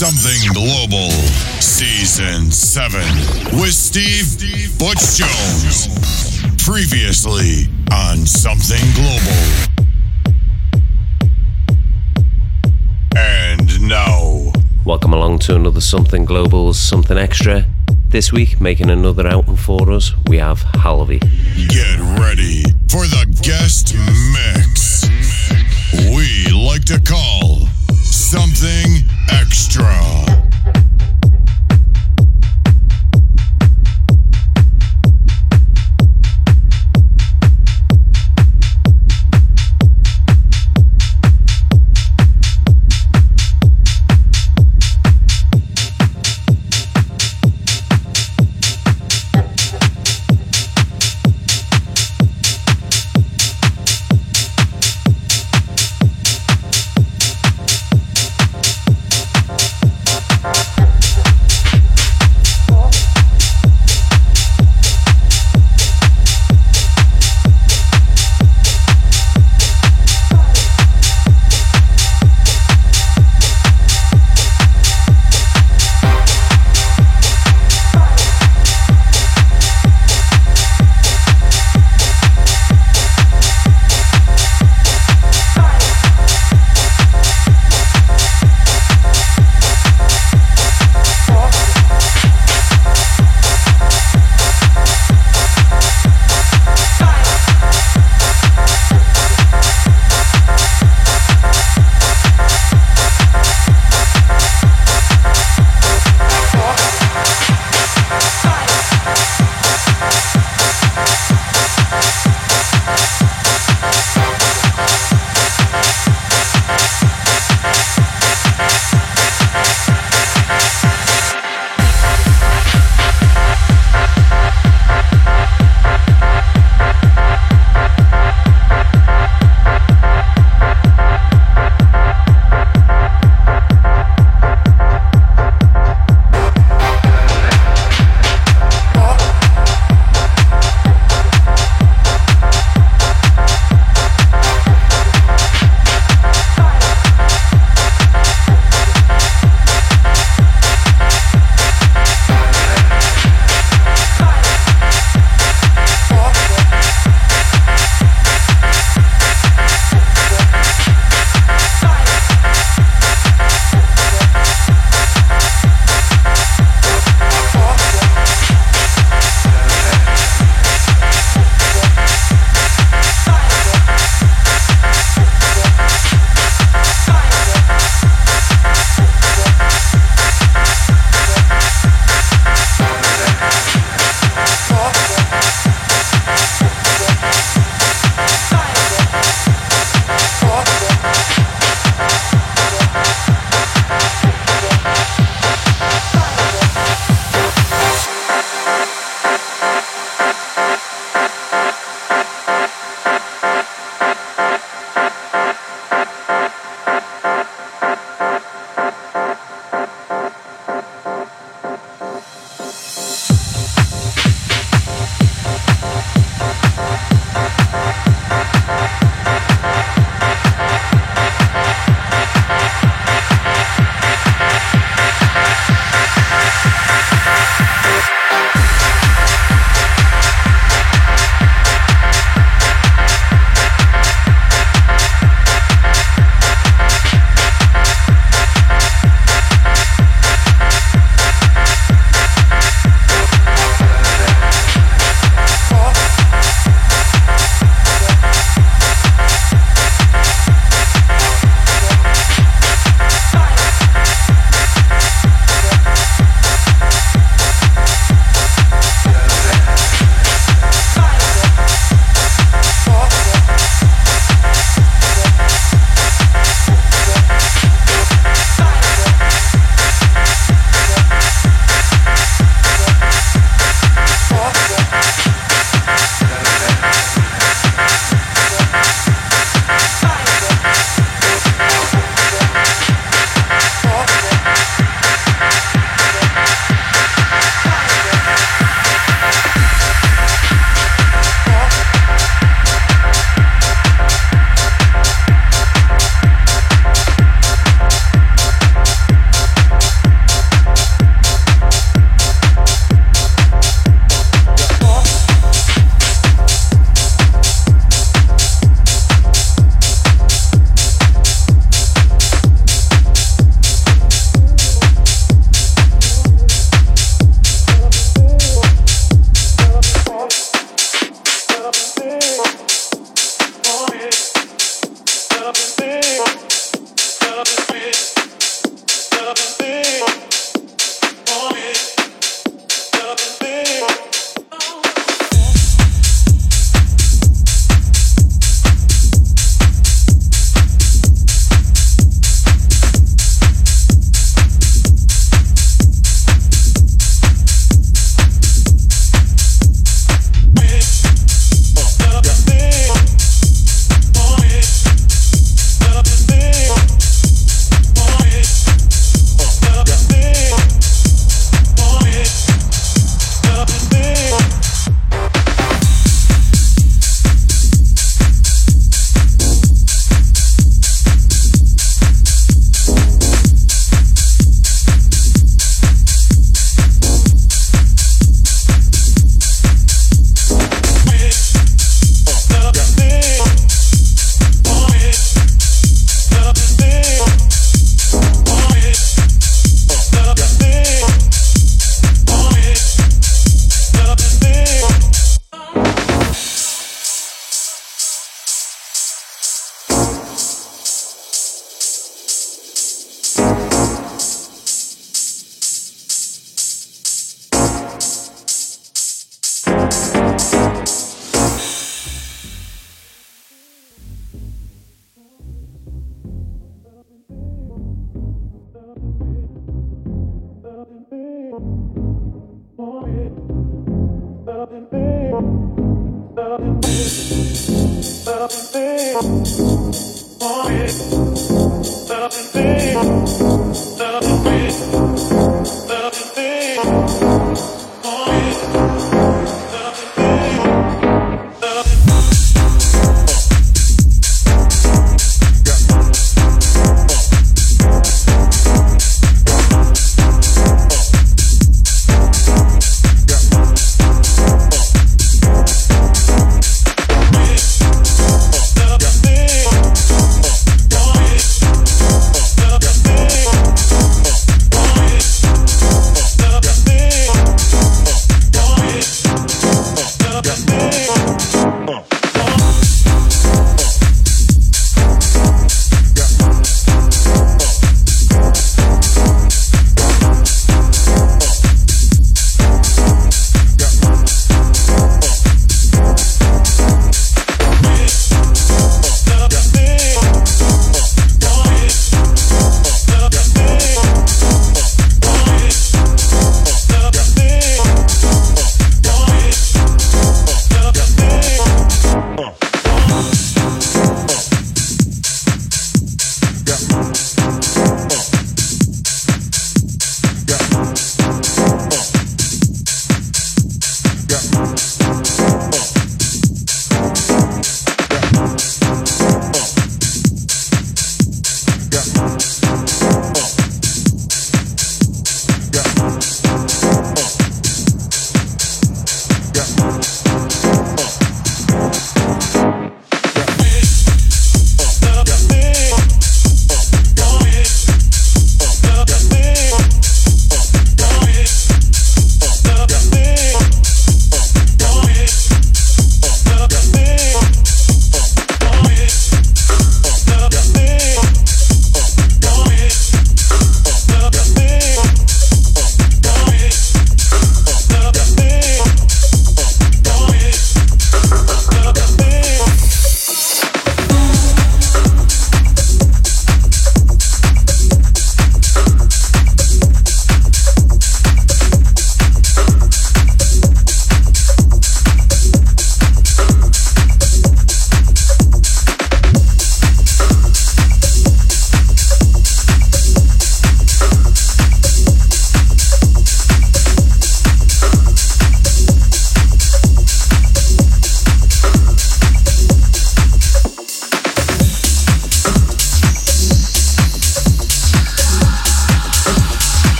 Something Global, Season 7, with Steve Butch Jones. Previously on Something Global. And now, Welcome along to another Something Global's Something Extra. This week, making another outing for us, we have Halvy. get ready for the guest mix. We like to call Something Extra.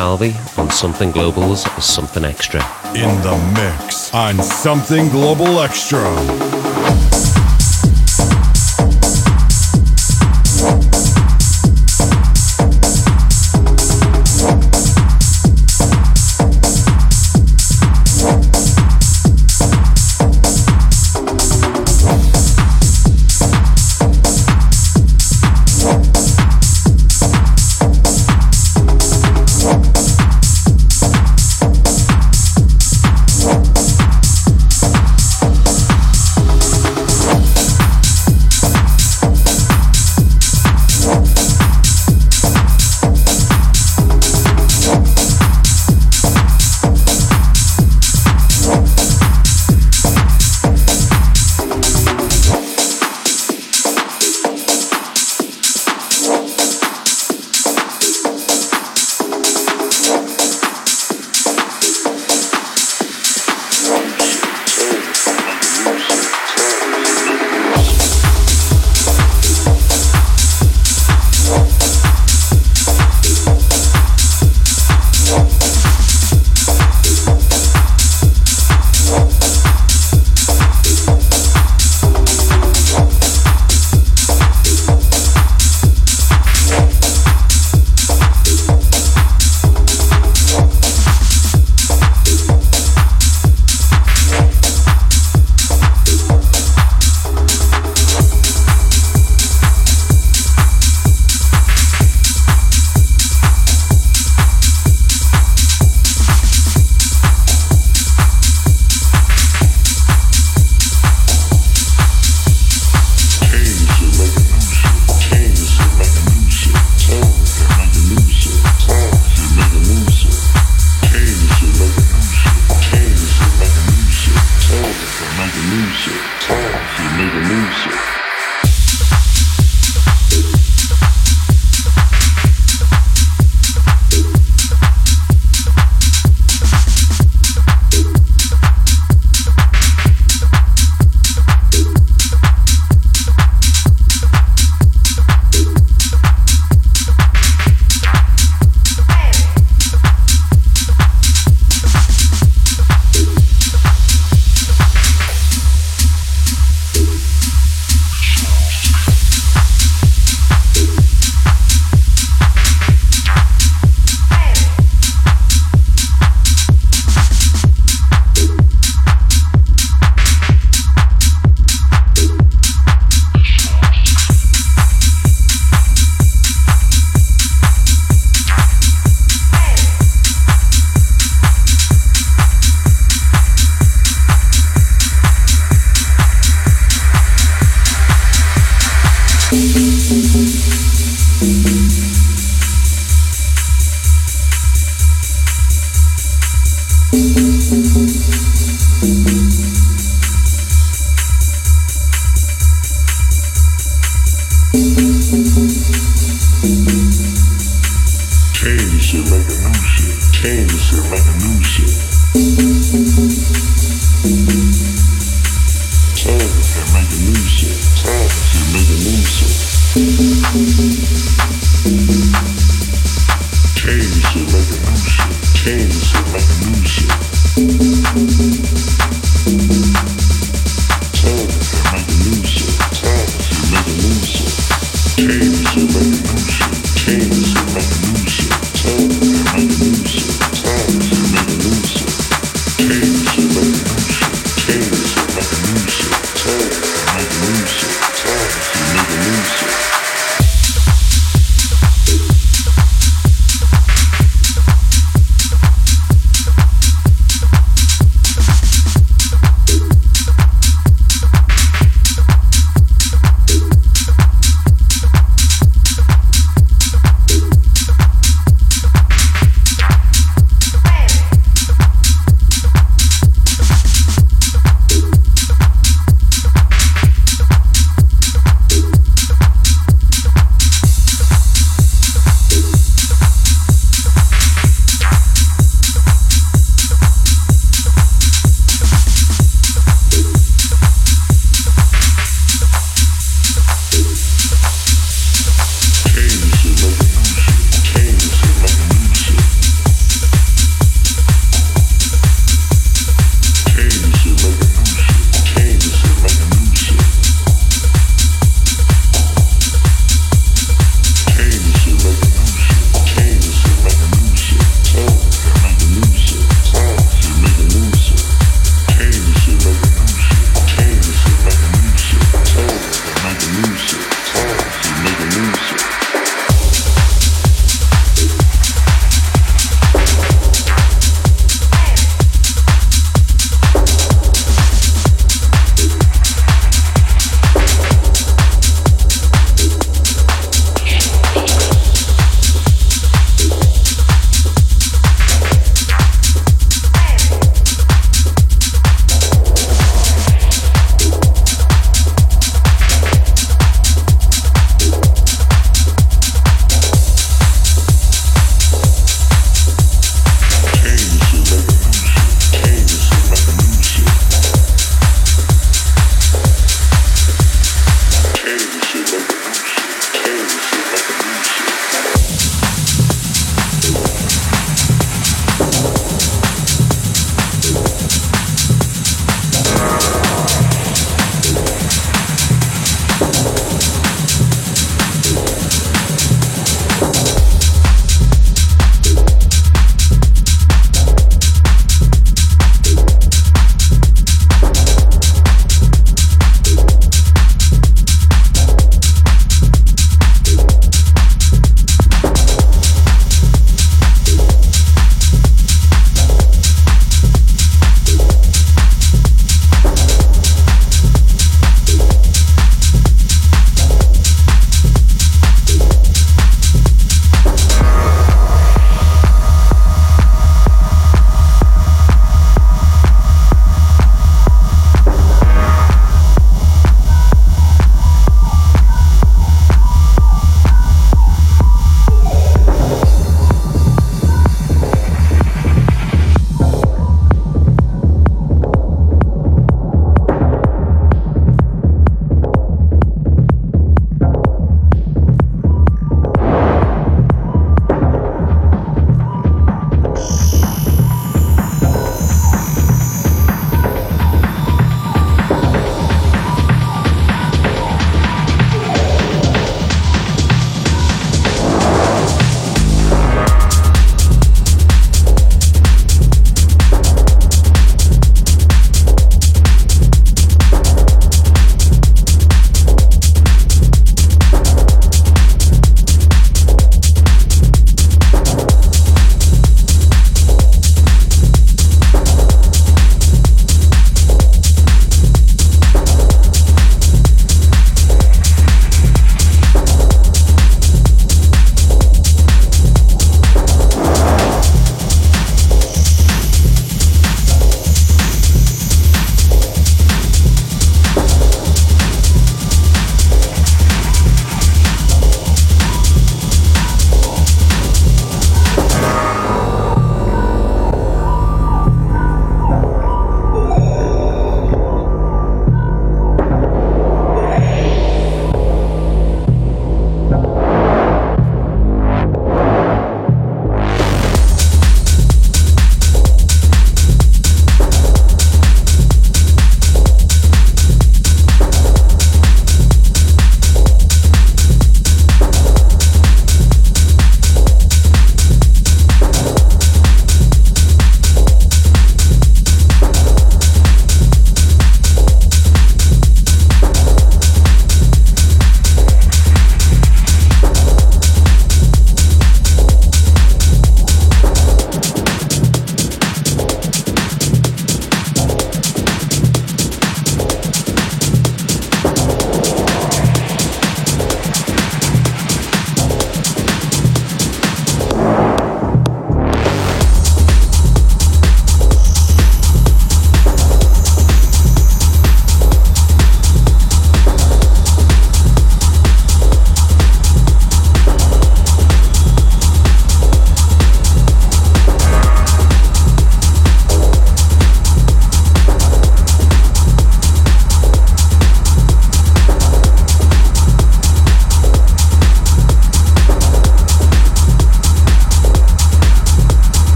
Halvy on Something Global's Something Extra. In the mix on Something Global Extra.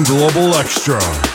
Global Extra.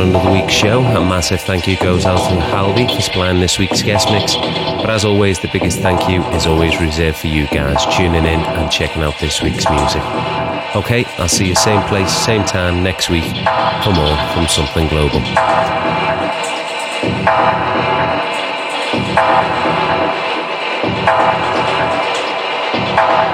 Show. A massive thank you goes out to Halvy for supplying this week's guest mix. But as always, the biggest thank you is always reserved for you guys tuning in and checking out this week's music. Okay, I'll see you same place, same time next week for more from Something Global. Jones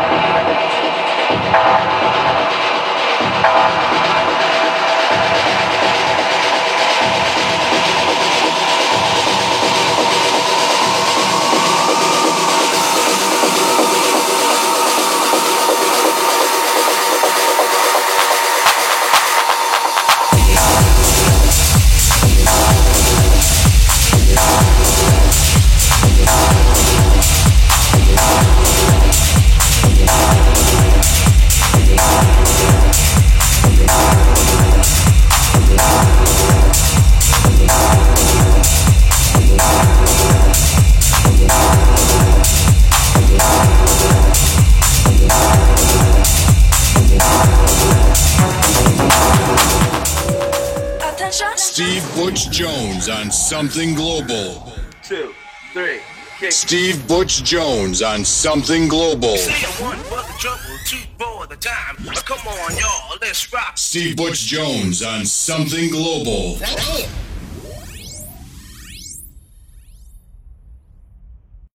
on Something Global. Two, three, kick. Steve Butch Jones on Something Global. one for the trouble, two for the time. Come on, y'all, let's rock. Steve Butch Jones on Something Global.